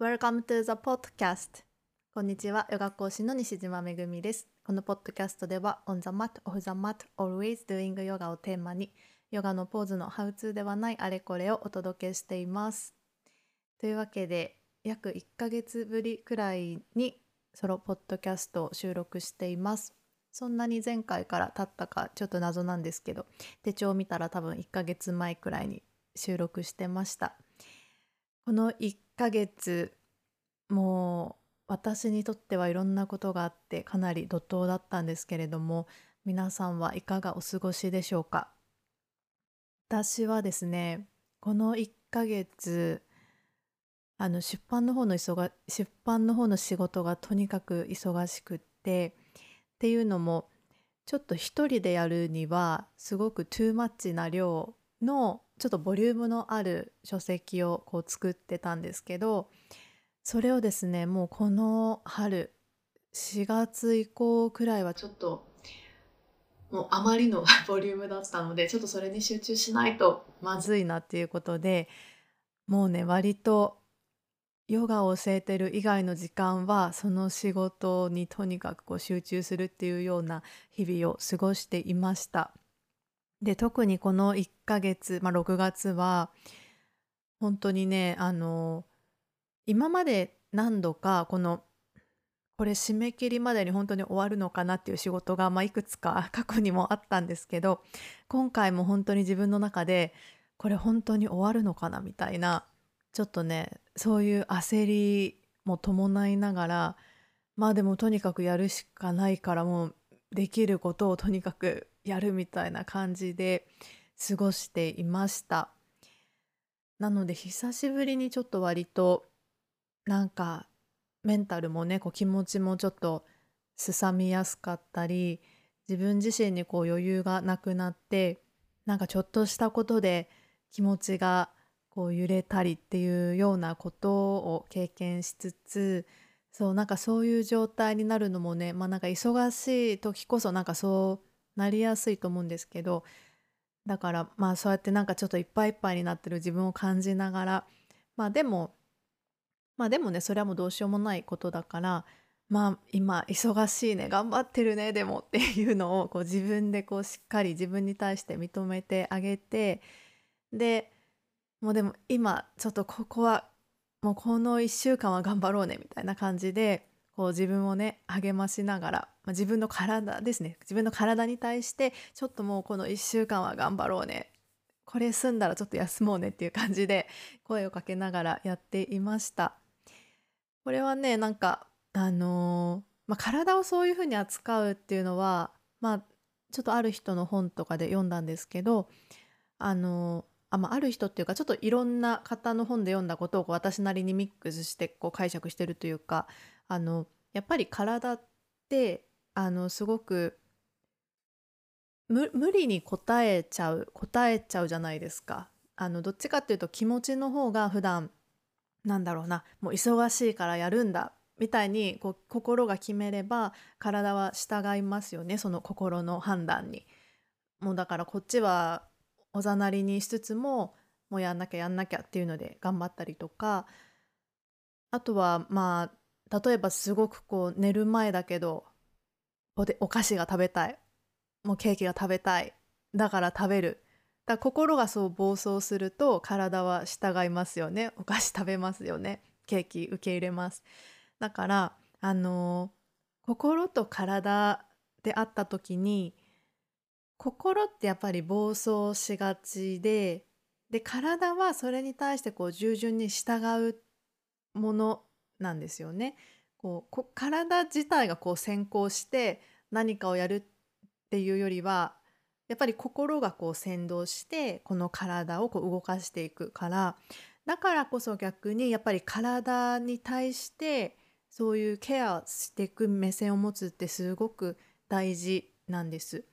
Welcome to the podcast. こんにちは、ヨガ講師の西島めぐみです。このポッドキャストでは、On the mat, off the mat, always doing yoga をテーマに、ヨガのポーズのハウツーではないあれこれをお届けしています。というわけで、約1ヶ月ぶりくらいにソロポッドキャストを収録しています。そんなに前回から経ったかちょっと謎なんですけど、手帳を見たら多分1ヶ月前くらいに収録してました。このヶ月もう私にとってはいろんなことがあってかなり怒涛だったんですけれども皆さんはいかがお過ごしでしょうか？私はですねこの1ヶ月あの出版の方の忙出版の方の仕事がとにかく忙しくってっていうのもちょっと一人でやるにはすごくトゥーマッチな量のちょっとボリュームのある書籍をこう作ってたんですけどそれをですねもうこの春4月以降くらいはちょっともうあまりのボリュームだったのでちょっとそれに集中しないとまずいなっていうことでもうね割とヨガを教えてる以外の時間はその仕事にとにかくこう集中するっていうような日々を過ごしていました。で特にこの1ヶ月、まあ、6月は本当にねあの今まで何度かこのこれ締め切りまでに本当に終わるのかなっていう仕事が、まあ、いくつか 過去にもあったんですけど今回も本当に自分の中でこれ本当に終わるのかなみたいなちょっとねそういう焦りも伴いながらまあでもとにかくやるしかないからもうできることをとにかくやるみたいな感じで過ごしていました。なので久しぶりにちょっと割となんかメンタルもねこう気持ちもちょっとすさみやすかったり自分自身にこう余裕がなくなってなんかちょっとしたことで気持ちがこう揺れたりっていうようなことを経験しつつそうなんかそういう状態になるのもねまあなんか忙しい時こそなんかそうなりやすいと思うんですけどだからまあそうやってなんかちょっといっぱいいっぱいになってる自分を感じながらまあでもまあでもねそれはもうどうしようもないことだからまあ今忙しいね頑張ってるねでもっていうのをこう自分でこうしっかり自分に対して認めてあげてでもうでも今ちょっとここはもうこの1週間は頑張ろうねみたいな感じでこう自分をね励ましながら、まあ、自分の体ですね。自分の体に対してちょっともうこの1週間は頑張ろうね。これ済んだらちょっと休もうねっていう感じで声をかけながらやっていました。これはねなんかあのー、まあ、体をそういうふうに扱うっていうのはまあちょっとある人の本とかで読んだんですけどあのあ,、まあ、ある人っていうかちょっといろんな方の本で読んだことを私なりにミックスしてこう解釈してるというかあのやっぱり体ってあのすごく無理に応えちゃう応えちゃうじゃないですか。あのどっちかっていうと気持ちの方が普段なんだろうなもう忙しいからやるんだみたいにこう心が決めれば体は従いますよねその心の判断に。もうだからこっちはおざなりにしつつももうやんなきゃやんなきゃっていうので頑張ったりとかあとはまあ例えばすごくこう寝る前だけどお菓子が食べたい。もうケーキが食べたい。だから食べる。だ心がそう暴走すると体は従いますよね。お菓子食べますよね。ケーキ受け入れます。だからあの心と体であった時に心ってやっぱり暴走しがちでで体はそれに対してこう従順に従うものなんですよね。こう体自体がこう先行して何かをやるっていうよりはやっぱり心がこう先導してこの体をこう動かしていくからだからこそ逆にやっぱり体に対してそういうケアしていく目線を持つってすごく大事なんです。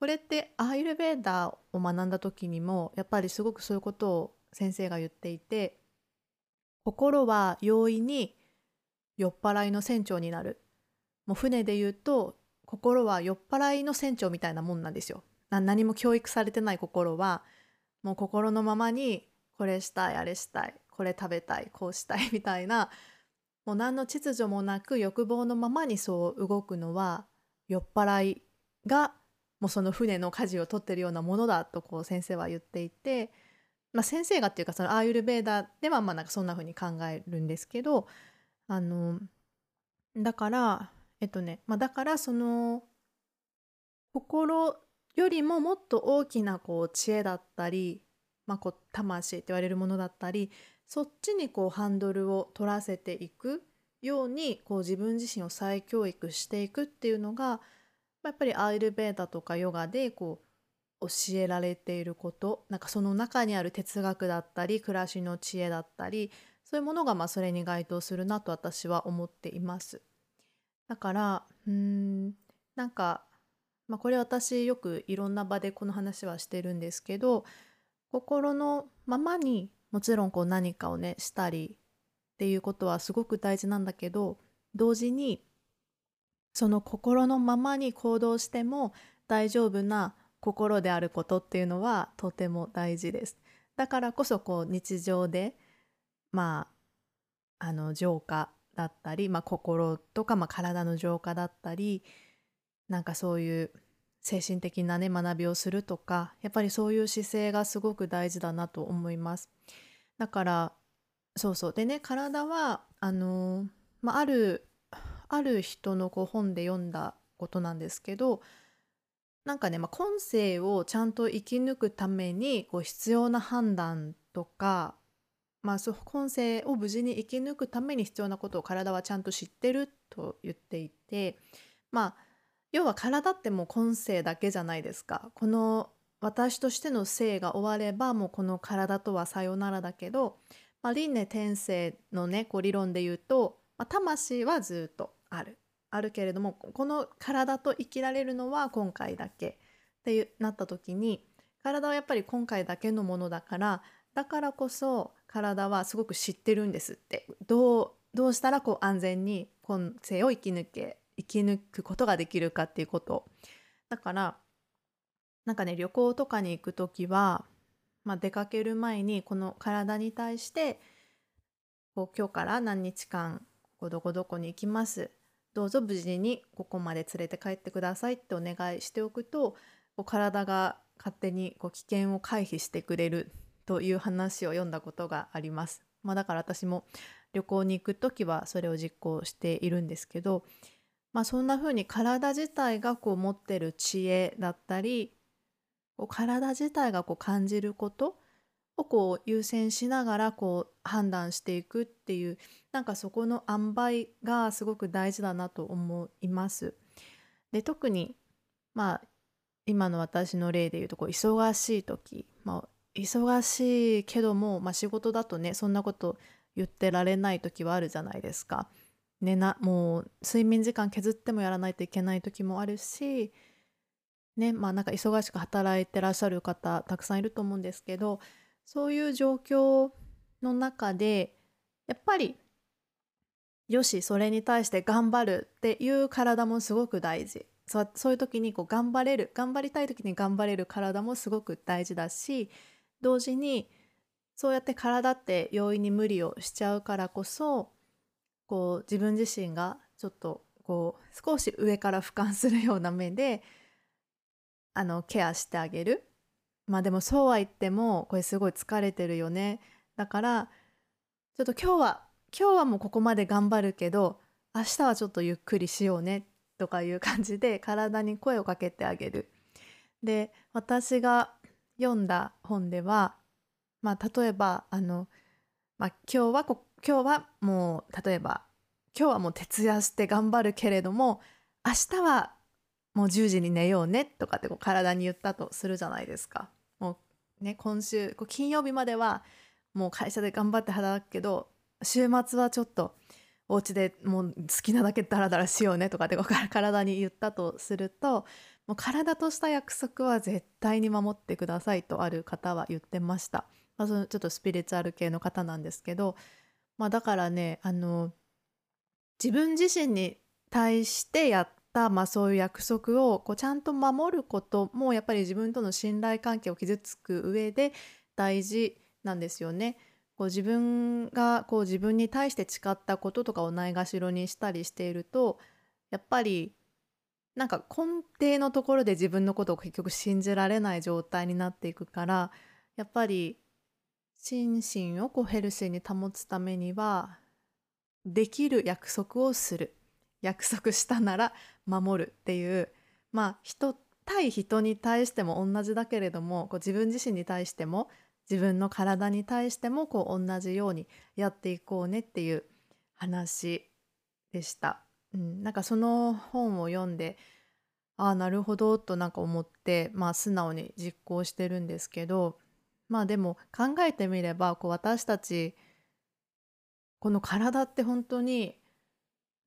これってアイルベーダーを学んだ時にもやっぱりすごくそういうことを先生が言っていて心は容易に酔っ払いの船長になる。もう船で言うと心は酔っ払いの船長みたいなもんなんですよ。何も教育されてない心はもう心のままにこれしたいあれしたいこれ食べたいこうしたい みたいなもう何の秩序もなく欲望のままにそう動くのは酔っ払いがもうその船の舵を取ってるようなものだとこう先生は言っていて、まあ、先生がっていうかそのアーユルベーダではまあなんかそんな風に考えるんですけどあのだからえっとね、まあ、だからその心よりももっと大きなこう知恵だったり、まあ、こう魂って言われるものだったりそっちにこうハンドルを取らせていくようにこう自分自身を再教育していくっていうのがやっぱりアイルベーダとかヨガでこう教えられていること。なんかその中にある哲学だったり暮らしの知恵だったりそういうものがまあそれに該当するなと私は思っています。だからうんなんか、まあ、これ私よくいろんな場でこの話はしてるんですけど心のままにもちろんこう何かをねしたりっていうことはすごく大事なんだけど同時にその心のままに行動しても大丈夫な心であることっていうのはとても大事です。だからこそこう日常でまああの浄化だったり、まあ、心とか、まあ、体の浄化だったりなんかそういう精神的なね学びをするとかやっぱりそういう姿勢がすごく大事だなと思います。だからそうそうでね体はあの、まあ、あるある人のこう本で読んだことなんですけどなんかね、まあ、今世をちゃんと生き抜くためにこう必要な判断とか、まあ、そう今世を無事に生き抜くために必要なことを体はちゃんと知ってると言っていてまあ要は体ってもう今世だけじゃないですか。この私としての生が終わればもうこの体とはさよならだけど、まあ、輪廻転生のねこう理論で言うと、まあ、魂はずっとあるあるけれどもこの体と生きられるのは今回だけってなった時に体はやっぱり今回だけのものだからだからこそ体はすごく知ってるんですって。どうどうしたらこう安全に今世を生き抜け生き抜くことができるかっていうこと。だからなんかね旅行とかに行く時は、まあ、出かける前にこの体に対してこう今日から何日間こうどこどこに行きます。どうぞ無事にここまで連れて帰ってくださいってお願いしておくとこう体が勝手にこう危険を回避してくれる。という話を読んだことがあります。まあ、だから私も旅行に行く時はそれを実行しているんですけど、まあ、そんな風に体自体がこう持ってる知恵だったりこう体自体がこう感じることをこう優先しながらこう判断していくっていうなんかそこの塩梅がすごく大事だなと思います。で特にまあ今の私の例で言うとこう忙しい時、まあ、忙しいけども、まあ、仕事だとねそんなこと言ってられない時はあるじゃないですか。寝なもう睡眠時間削ってもやらないといけない時もあるしねまあなんか忙しく働いてらっしゃる方たくさんいると思うんですけどそういう状況の中でやっぱりよしそれに対して頑張るっていう体もすごく大事そそういう時にこう頑張れる頑張りたい時に頑張れる体もすごく大事だし同時にそうやって体って容易に無理をしちゃうからこそこう自分自身がちょっとこう少し上から俯瞰するような目であのケアしてあげるまあでもそうは言ってもこれすごい疲れてるよねだからちょっと今日は今日はもうここまで頑張るけど明日はちょっとゆっくりしようねとかいう感じで体に声をかけてあげる。で私が読んだ本では、まあ、例えばあの、まあ、今日はこ今日はもう例えば今日はもう徹夜して頑張るけれども明日はもう10時に寝ようねとかってこう体に言ったとするじゃないですか。もうね今週こう金曜日まではもう会社で頑張って働くけど週末はちょっとお家でもう好きなだけダラダラしようねとかって体に言ったとするともう体とした約束は絶対に守ってくださいとある方は言ってました。まあ、そのちょっとスピリチュアル系の方なんですけど、まあ、だからねあの自分自身に対してやった、まあ、そういう約束をこうちゃんと守ることもやっぱり自分との信頼関係を築く上で大事なんですよね。こう自分がこう自分に対して誓ったこととかをないがしろにしたりしているとやっぱりなんか根底のところで自分のことを結局信じられない状態になっていくからやっぱり心身をこうヘルシーに保つためにはできる約束をする約束したなら守るっていうまあ人対人に対しても同じだけれどもこう自分自身に対しても自分の体に対してもこう同じようにやっていこうねっていう話でした。うん、なんかその本を読んでああなるほどとなんか思ってまあ素直に実行してるんですけどまあでも考えてみればこう私たちこの体って本当に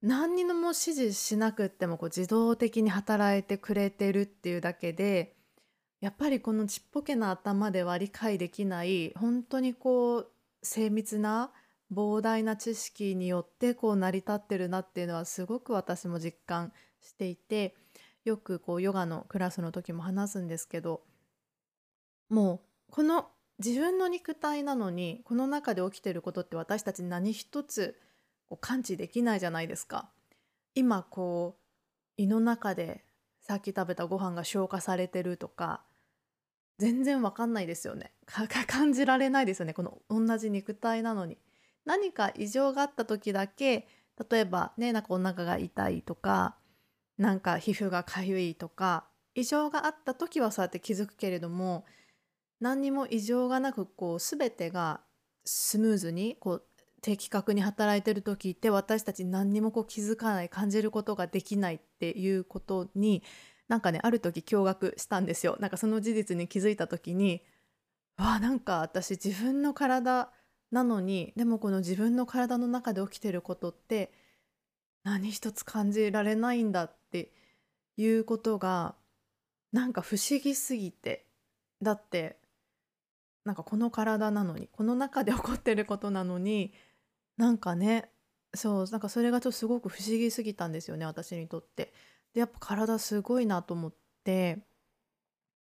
何にも指示しなくってもこう自動的に働いてくれてるっていうだけでやっぱりこのちっぽけな頭では理解できない本当にこう精密な膨大な知識によってこう成り立ってるなっていうのはすごく私も実感していてよくこうヨガのクラスの時も話すんですけどもうこの自分の肉体なのにこの中で起きてることって私たち何一つこう感知できないじゃないですか。今こう胃の中でさっき食べたご飯が消化されてるとか全然わかんないですよね。感じられないですよね。この同じ肉体なのに。何か異常があった時だけ例えばねなんかお腹が痛いとかなんか皮膚がかゆいとか異常があった時はそうやって気づくけれども何にも異常がなくこう全てがスムーズにこう的確に働いてる時って私たち何にもこう気づかない感じることができないっていうことになんかねある時驚愕したんですよ。なんかその事実に気づいた時にわあなんか私自分の体なのにでもこの自分の体の中で起きてることって何一つ感じられないんだっていうことがなんか不思議すぎてだってなんかこの体なのにこの中で起こってることなのになんかねそうなんかそれがちょっとすごく不思議すぎたんですよね私にとって。でやっぱ体すごいなと思って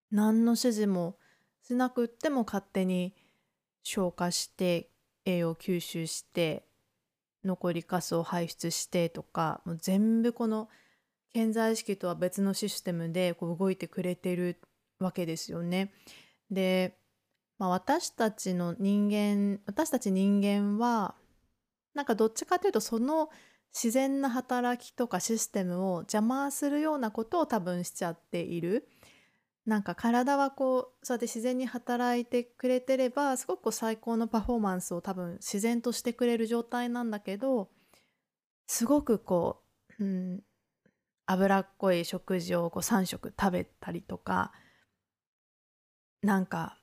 何の指示もしなくっても勝手に消化して栄養吸収して残りカスを排出してとかもう全部この健在意識とは別のシステムでこう動いてくれてるわけですよね。で、まあ、私たちの人間私たち人間はなんかどっちかというとその自然な働きとかシステムを邪魔するようなことを多分しちゃっている。なんか体はこうそうやって自然に働いてくれてればすごく最高のパフォーマンスを多分自然としてくれる状態なんだけどすごくこう、うん、脂っこい食事をこう3食食べたりとかなんか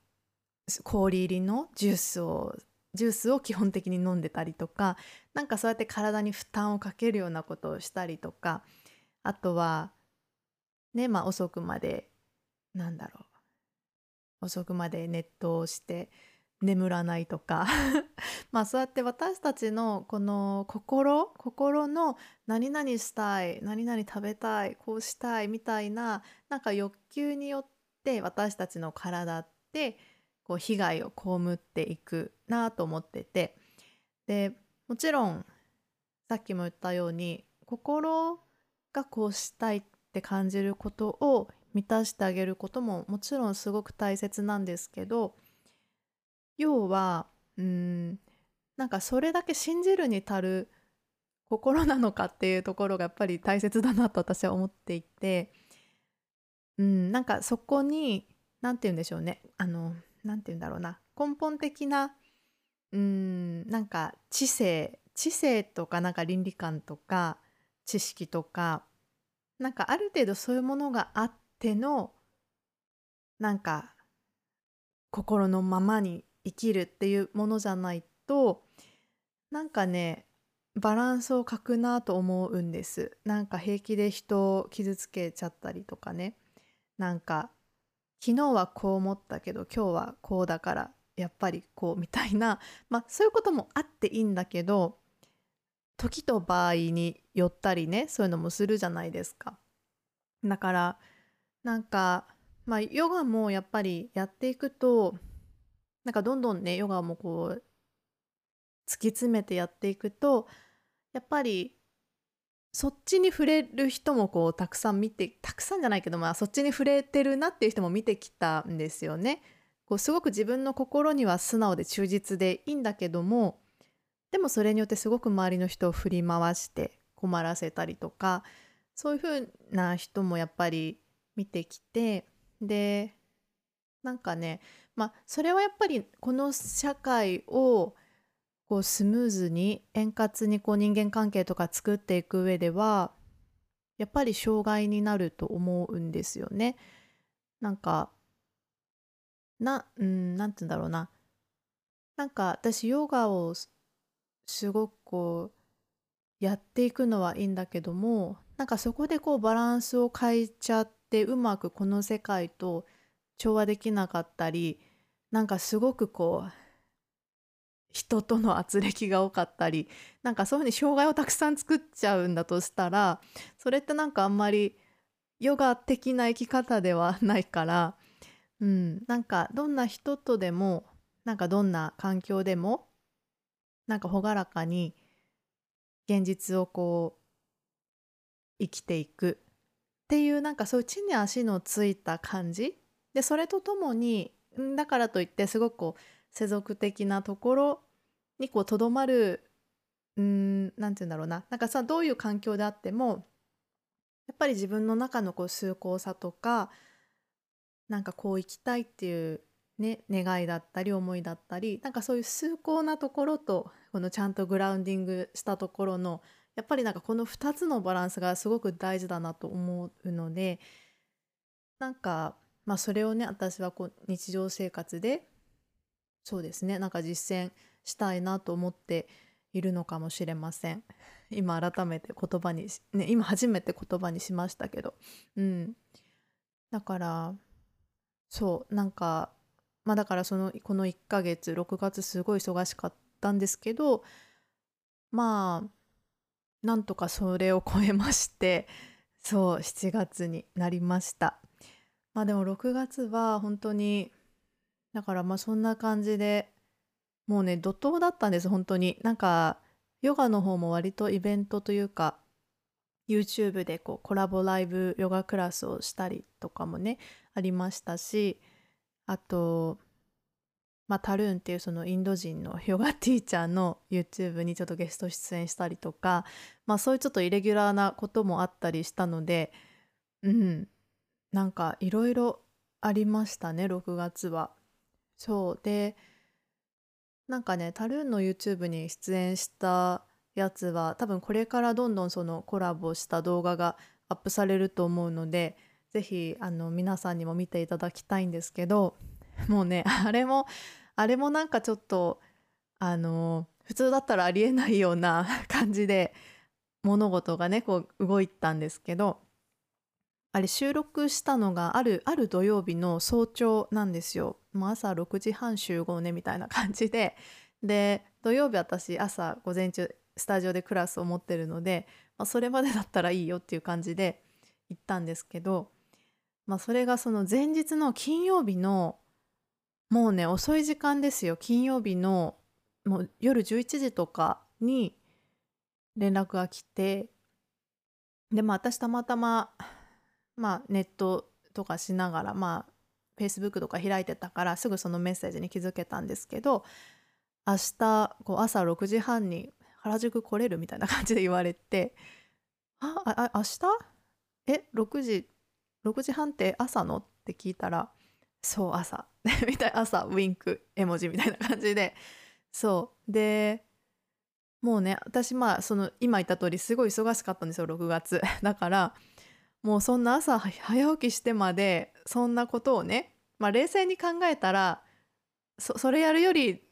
氷入りのジュースをジュースを基本的に飲んでたりとかなんかそうやって体に負担をかけるようなことをしたりとかあとはねまあ遅くまでなんだろう。遅くまでネットをして眠らないとか。まあそうやって私たちのこの心心の何々したい何々食べたいこうしたいみたいななんか欲求によって私たちの体ってこう被害を被っていくなと思ってて。でもちろんさっきも言ったように心がこうしたいって感じることを満たしてあげることももちろんすごく大切なんですけど要はうんなんかそれだけ信じるに足る心なのかっていうところがやっぱり大切だなと私は思っていてうんなんかそこに何て言うんでしょうねあの何て言うんだろうな根本的なうんなんか知性知性とかなんか倫理観とか知識とかなんかある程度そういうものがあってのなんか心のままに生きるっていうものじゃないとなんかねバランスを欠くなと思うんです。なんか平気で人を傷つけちゃったりとかね。なんか昨日はこう思ったけど今日はこうだからやっぱりこうみたいな。まあそういうこともあっていいんだけど時と場合によったりねそういうのもするじゃないですか。だからなんかまあヨガもやっぱりやっていくとなんかどんどんねヨガもこう突き詰めてやっていくとやっぱりそっちに触れる人もこうたくさん見てたくさんじゃないけどまあそっちに触れてるなっていう人も見てきたんですよね。こうすごく自分の心には素直で忠実でいいんだけどもでもそれによってすごく周りの人を振り回して困らせたりとかそういう風な人もやっぱり見てきてでなんかねまあそれはやっぱりこの社会をこうスムーズに円滑にこう人間関係とか作っていく上ではやっぱり障害になると思うんですよね。なんかなうんなんて言うんだろうななんか私ヨガをすごくこうやっていくのはいいんだけどもなんかそこでこうバランスを変えちゃってってうまくこの世界と調和できなかったりなんかすごくこう人との圧力が多かったりなんかそういうふうに障害をたくさん作っちゃうんだとしたらそれってなんかあんまりヨガ的な生き方ではないからうん、なんかどんな人とでもなんかどんな環境でもなんか朗らかに現実をこう生きていく。っていうなんかそういう地に足のついた感じ？でそれとともにだからといってすごくこう世俗的なところにこうとどまるうんなんて言うんだろうな。なんかさどういう環境であってもやっぱり自分の中のこう崇高さとかなんかこう生きたいっていうね願いだったり思いだったりなんかそういう崇高なところとこのちゃんとグラウンディングしたところのやっぱりなんかこの2つのバランスがすごく大事だなと思うのでなんかまあそれをね私はこう日常生活でそうですねなんか実践したいなと思っているのかもしれません。今改めて言葉にね今初めて言葉にしましたけどうんだからそうなんかまあだからそのこの1ヶ月6月すごい忙しかったんですけどまあなんとかそれを超えましてそう7月になりました。まあでも6月は本当にだからまあそんな感じでもうね怒涛だったんです本当に。なんかヨガの方も割とイベントというか YouTube でこうコラボライブヨガクラスをしたりとかもねありましたしあと、まあ、タルーンっていうそのインド人のヨガティーチャーの YouTube にちょっとゲスト出演したりとか、まあ、そういうちょっとイレギュラーなこともあったりしたのでうんなんかいろいろありましたね6月は。そうでなんかねタルーンの YouTube に出演したやつは多分これからどんどんそのコラボした動画がアップされると思うので是非皆さんにも見ていただきたいんですけどもうねあれもあれもなんかちょっとあの普通だったらありえないような 感じで物事がねこう動いたんですけどあれ収録したのがあるある土曜日の早朝なんですよ。もう朝6時半集合ねみたいな感じでで土曜日私朝午前中スタジオでクラスを持ってるので、まあ、それまでだったらいいよっていう感じで行ったんですけど、まあ、それがその前日の金曜日のもうね遅い時間ですよ。金曜日のもう夜11時とかに連絡が来てでまあ私たまたま、まあ、ネットとかしながらまあ Facebook とか開いてたからすぐそのメッセージに気づけたんですけど明日こう朝6時半に原宿来れるみたいな感じで言われてああ明日？え6時6時半って朝の？って聞いたらそう朝。みたい朝ウィンク絵文字みたいな感じで。そう。でもうね私まあその今言った通りすごい忙しかったんですよ6月。だからもうそんな朝早起きしてまでそんなことをねまあ冷静に考えたらそれやるより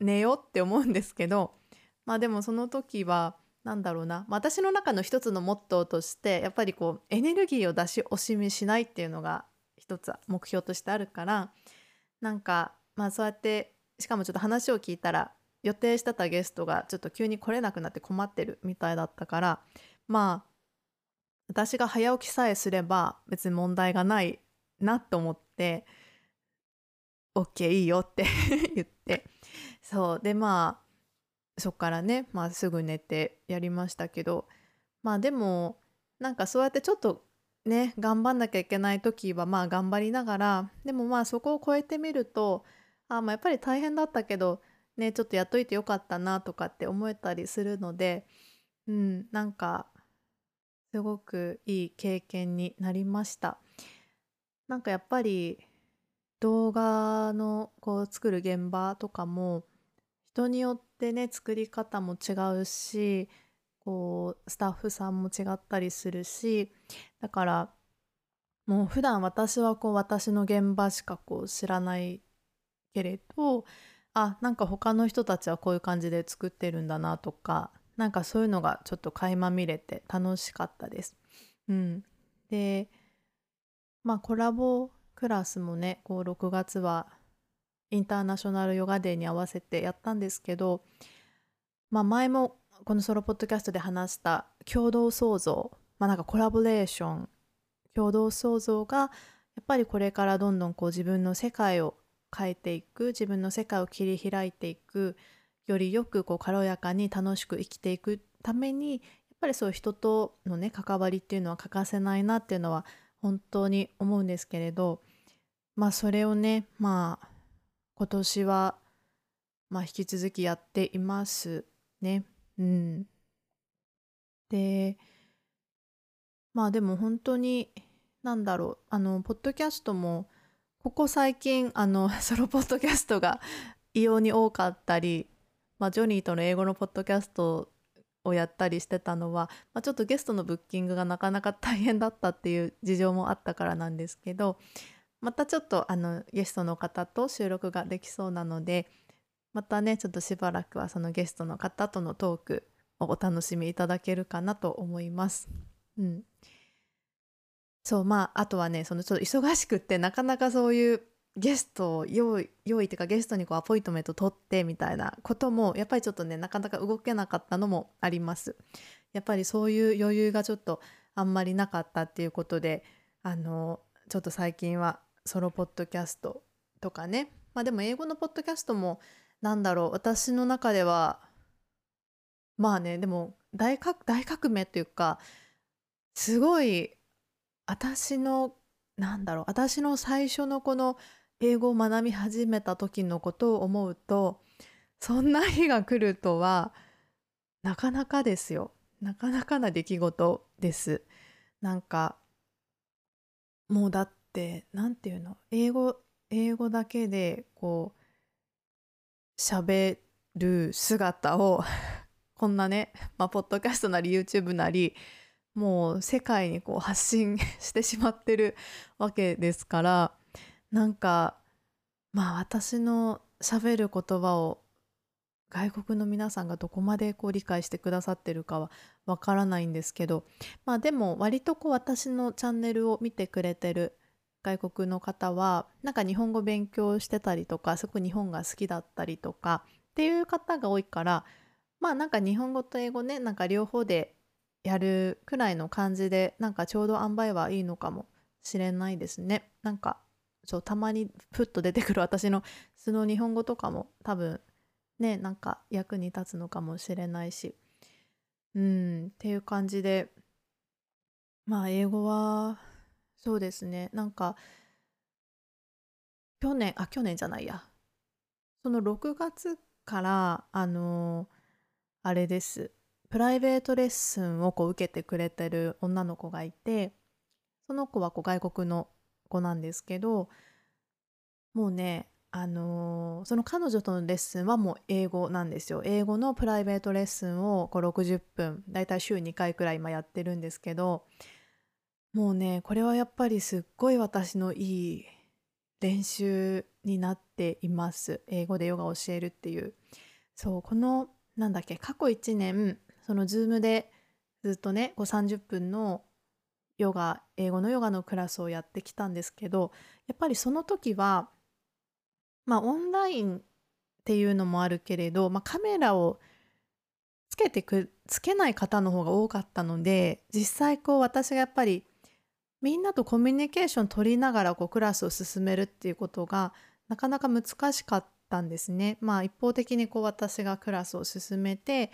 寝ようって思うんですけどまあでもその時は何だろうな、私の中の一つのモットーとしてやっぱりこうエネルギーを出し惜しみしないっていうのが一つ目標としてあるからなんかまあそうやってしかもちょっと話を聞いたら予定してたゲストがちょっと急に来れなくなって困ってるみたいだったからまあ私が早起きさえすれば別に問題がないなと思って OK いいよって 言って。そうでまあそっからね、まあ、すぐ寝てやりましたけどまあでもなんかそうやってちょっとね頑張んなきゃいけない時はまあ頑張りながらでもまあそこを超えてみるとあまあやっぱり大変だったけどねちょっとやっといてよかったなとかって思えたりするのでうんなんかすごくいい経験になりました。なんかやっぱり動画のこう作る現場とかも人によってね作り方も違うしこうスタッフさんも違ったりするしだからもう普段私はこう私の現場しかこう知らないけれどあなんか他の人たちはこういう感じで作ってるんだなとかなんかそういうのがちょっと垣間見れて楽しかったです。うん、でまあコラボクラスもねこう6月はインターナショナルヨガデーに合わせてやったんですけど、まあ、前もこのソロポッドキャストで話した共同創造、まあ、なんかコラボレーション共同創造がやっぱりこれからどんどんこう自分の世界を変えていく自分の世界を切り開いていくよりよくこう軽やかに楽しく生きていくためにやっぱりそういう人とのね関わりっていうのは欠かせないなっていうのは本当に思うんですけれどまあそれをねまあ今年はまあ引き続きやっていますね。うん。でまあでも本当になんだろうあのポッドキャストもここ最近あの ソロポッドキャストが 異様に多かったりまあ、ジョニーとの英語のポッドキャストをやったりしてたのは、まあ、ちょっとゲストのブッキングがなかなか大変だったっていう事情もあったからなんですけどまたちょっとあのゲストの方と収録ができそうなのでまたねちょっとしばらくはそのゲストの方とのトークをお楽しみいただけるかなと思います。うん、そうまああとはねそのちょっと忙しくってなかなかそういうゲストを用意用意っていうかゲストにこうアポイントメント取ってみたいなこともやっぱりちょっとねなかなか動けなかったのもあります。やっぱりそういう余裕がちょっとあんまりなかったっていうことであのちょっと最近はソロポッドキャストとかねまあでも英語のポッドキャストもなんだろう私の中ではまあねでも大革大革命というかすごい私のなんだろう私の最初のこの英語を学び始めた時のことを思うとそんな日が来るとはなかなかですよ。なかなかな出来事です。なんかもうだって何て言うの英語英語だけでこう喋る姿を こんなね、まあ、ポッドキャストなり YouTube なりもう世界にこう発信してしまってるわけですからなんかまあ私のしゃべる言葉を外国の皆さんがどこまでこう理解してくださってるかはわからないんですけどまあでも割とこう私のチャンネルを見てくれてる外国の方はなんか日本語勉強してたりとかすごく日本が好きだったりとかっていう方が多いからまあなんか日本語と英語ねなんか両方でやるくらいの感じでなんかちょうど塩梅はいいのかもしれないですね。なんかそうたまにふっと出てくる私の素の日本語とかも多分ねなんか役に立つのかもしれないしうんっていう感じでまあ英語はそうですね。なんか去年あ去年じゃないや。その6月からあのあれです。プライベートレッスンをこう受けてくれてる女の子がいてその子はこう外国の子なんですけどもうねあのー、その彼女とのレッスンはもう英語なんですよ。英語のプライベートレッスンをこう60分だいたい週2回くらい今やってるんですけどもうねこれはやっぱりすっごい私のいい練習になっています。英語でヨガを教えるっていう。そうこのなんだっけ過去1年その Zoom でずっとねこう30分のヨガ英語のヨガのクラスをやってきたんですけどやっぱりその時はまあオンラインっていうのもあるけれど、まあ、カメラをつけてくつけない方の方が多かったので実際こう私がやっぱりみんなとコミュニケーション取りながらこうクラスを進めるっていうことがなかなか難しかったんですね。まあ一方的にこう私がクラスを進めて、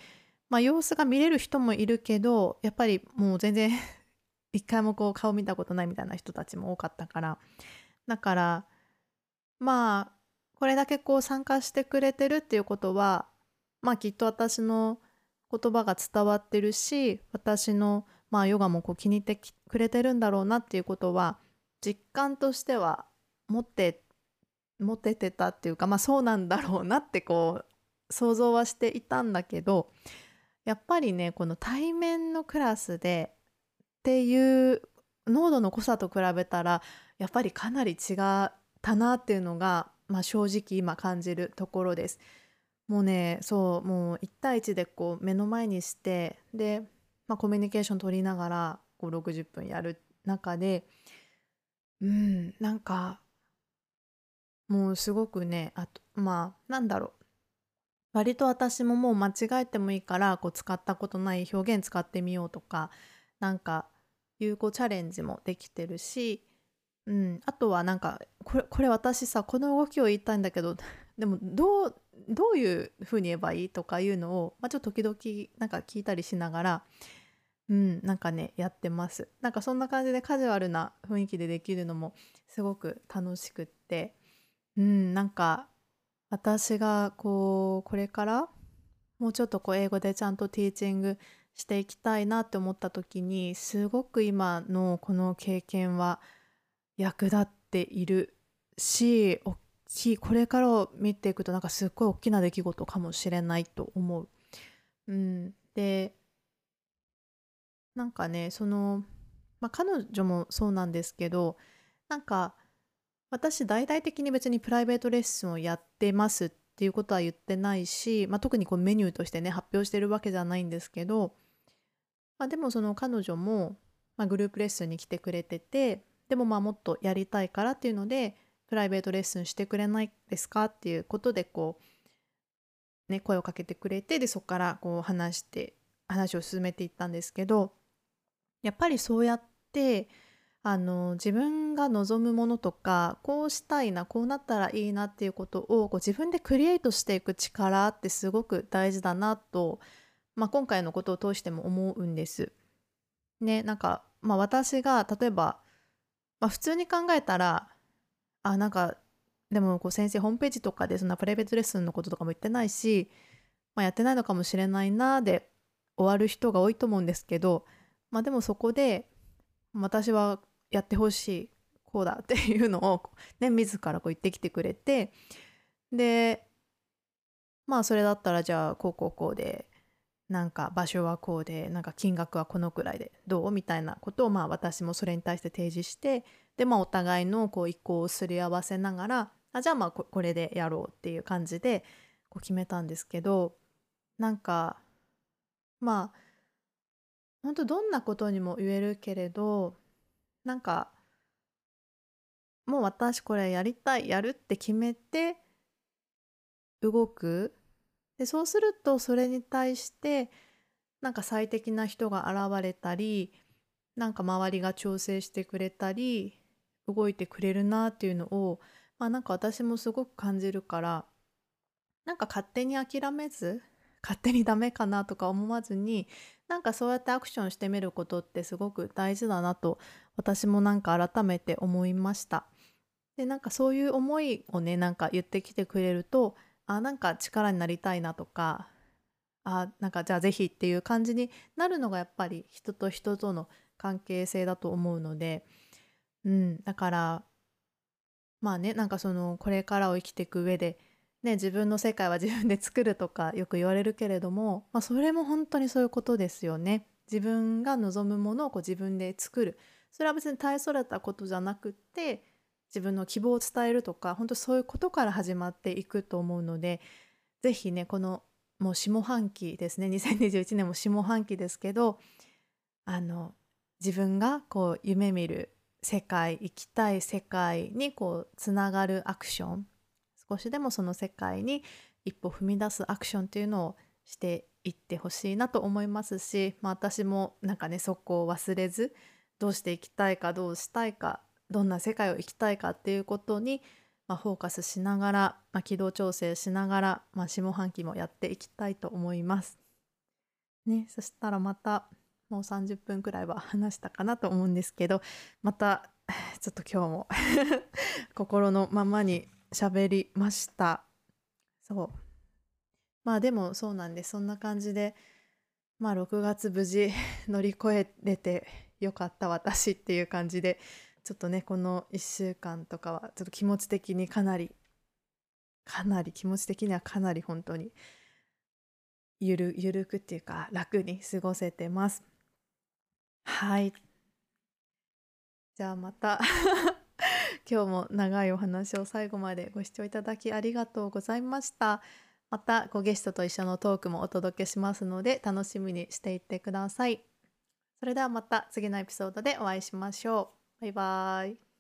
まあ、様子が見れる人もいるけどやっぱりもう全然 一回もこう顔見たことないみたいな人たちも多かったからだからまあこれだけこう参加してくれてるっていうことはまあきっと私の言葉が伝わってるし私のまあヨガもこう気に入ってくれてるんだろうなっていうことは実感としては持って持ててたっていうかまあそうなんだろうなってこう想像はしていたんだけどやっぱりねこの対面のクラスでっていう濃度の濃さと比べたらやっぱりかなり違ったなっていうのが、まあ、正直今感じるところです。もうねそうもう1対1でこう目の前にしてで、まあ、コミュニケーション取りながら60分やる中でうんなんかもうすごくねあとまあなんだろう。割と私ももう間違えてもいいからこう使ったことない表現使ってみようとかなんか有効チャレンジもできてるし、うん、あとはなんかこれこれ私さこの動きを言いたいんだけど でもどうどういうふうに言えばいいとかいうのを、まあ、ちょっと時々なんか聞いたりしながら、うん、なんかねやってますなんかそんな感じでカジュアルな雰囲気でできるのもすごく楽しくってうんなんか私がこうこれからもうちょっとこう英語でちゃんとティーチングしていきたいなって思った時にすごく今のこの経験は役立っているし大きいこれからを見ていくとなんかすっごい大きな出来事かもしれないと思う。うん、でなんかねその、まあ、彼女もそうなんですけどなんか私大々的に別にプライベートレッスンをやってますっていうことは言ってないし、まあ、特にこうメニューとしてね発表してるわけじゃないんですけど、まあ、でもその彼女も、まあ、グループレッスンに来てくれててでもまあもっとやりたいからっていうのでプライベートレッスンしてくれないですかっていうことでこう、ね、声をかけてくれてでそこからこう話して話を進めていったんですけどやっぱりそうやってあの自分が望むものとかこうしたいなこうなったらいいなっていうことをこう自分でクリエイトしていく力ってすごく大事だなと、まあ、今回のことを通しても思うんです。ねなんか、まあ、私が例えば、まあ、普通に考えたらあなんかでもこう先生ホームページとかでそんなプライベートレッスンのこととかも言ってないし、まあ、やってないのかもしれないなで終わる人が多いと思うんですけど、まあ、でもそこで私はやってほしいこうだっていうのを、ね、自らこう言ってきてくれてでまあそれだったらじゃあこうこうこうでなんか場所はこうでなんか金額はこのくらいでどうみたいなことをまあ私もそれに対して提示してでまあお互いのこう意向をすり合わせながらあじゃあまあこれでやろうっていう感じでこう決めたんですけどなんかまあ本当どんなことにも言えるけれどなんかもう私これやりたいやるって決めて動く。でそうするとそれに対してなんか最適な人が現れたりなんか周りが調整してくれたり動いてくれるなっていうのをまあなんか私もすごく感じるからなんか勝手に諦めず勝手にダメかなとか思わずになんかそうやってアクションしてみることってすごく大事だなと私もなんか改めて思いました。でなんかそういう思いをねなんか言ってきてくれるとあなんか力になりたいなとかあなんかじゃあ是非っていう感じになるのがやっぱり人と人との関係性だと思うので、うん、だからまあねなんかそのこれからを生きていく上でね、自分の世界は自分で作るとかよく言われるけれども、まあ、それも本当にそういうことですよね。自分が望むものをこう自分で作るそれは別に大それたことじゃなくって自分の希望を伝えるとか本当そういうことから始まっていくと思うので是非ねこのもう下半期ですね2021年も下半期ですけどあの自分がこう夢見る世界生きたい世界にこうつながるアクション少しでもその世界に一歩踏み出すアクションっていうのをしていってほしいなと思いますし、まあ、私もなんかねそこを忘れずどうしていきたいかどうしたいかどんな世界を生きたいかっていうことにまあ、フォーカスしながら、まあ、軌道調整しながら、まあ、下半期もやっていきたいと思います。ね、そしたらまたもう30分くらいは話したかなと思うんですけどまたちょっと今日も 心のままに喋りました。そう。まあでもそうなんでそんな感じでまあ6月無事 乗り越えれてよかった私っていう感じでちょっとねこの1週間とかはちょっと気持ち的にかなりかなり気持ち的にはかなり本当にゆるゆるくっていうか楽に過ごせてます。はい。じゃあまた。今日も長いお話を最後までご視聴いただきありがとうございました。またごゲストと一緒のトークもお届けしますので楽しみにしていってください。それではまた次のエピソードでお会いしましょう。バイバーイ。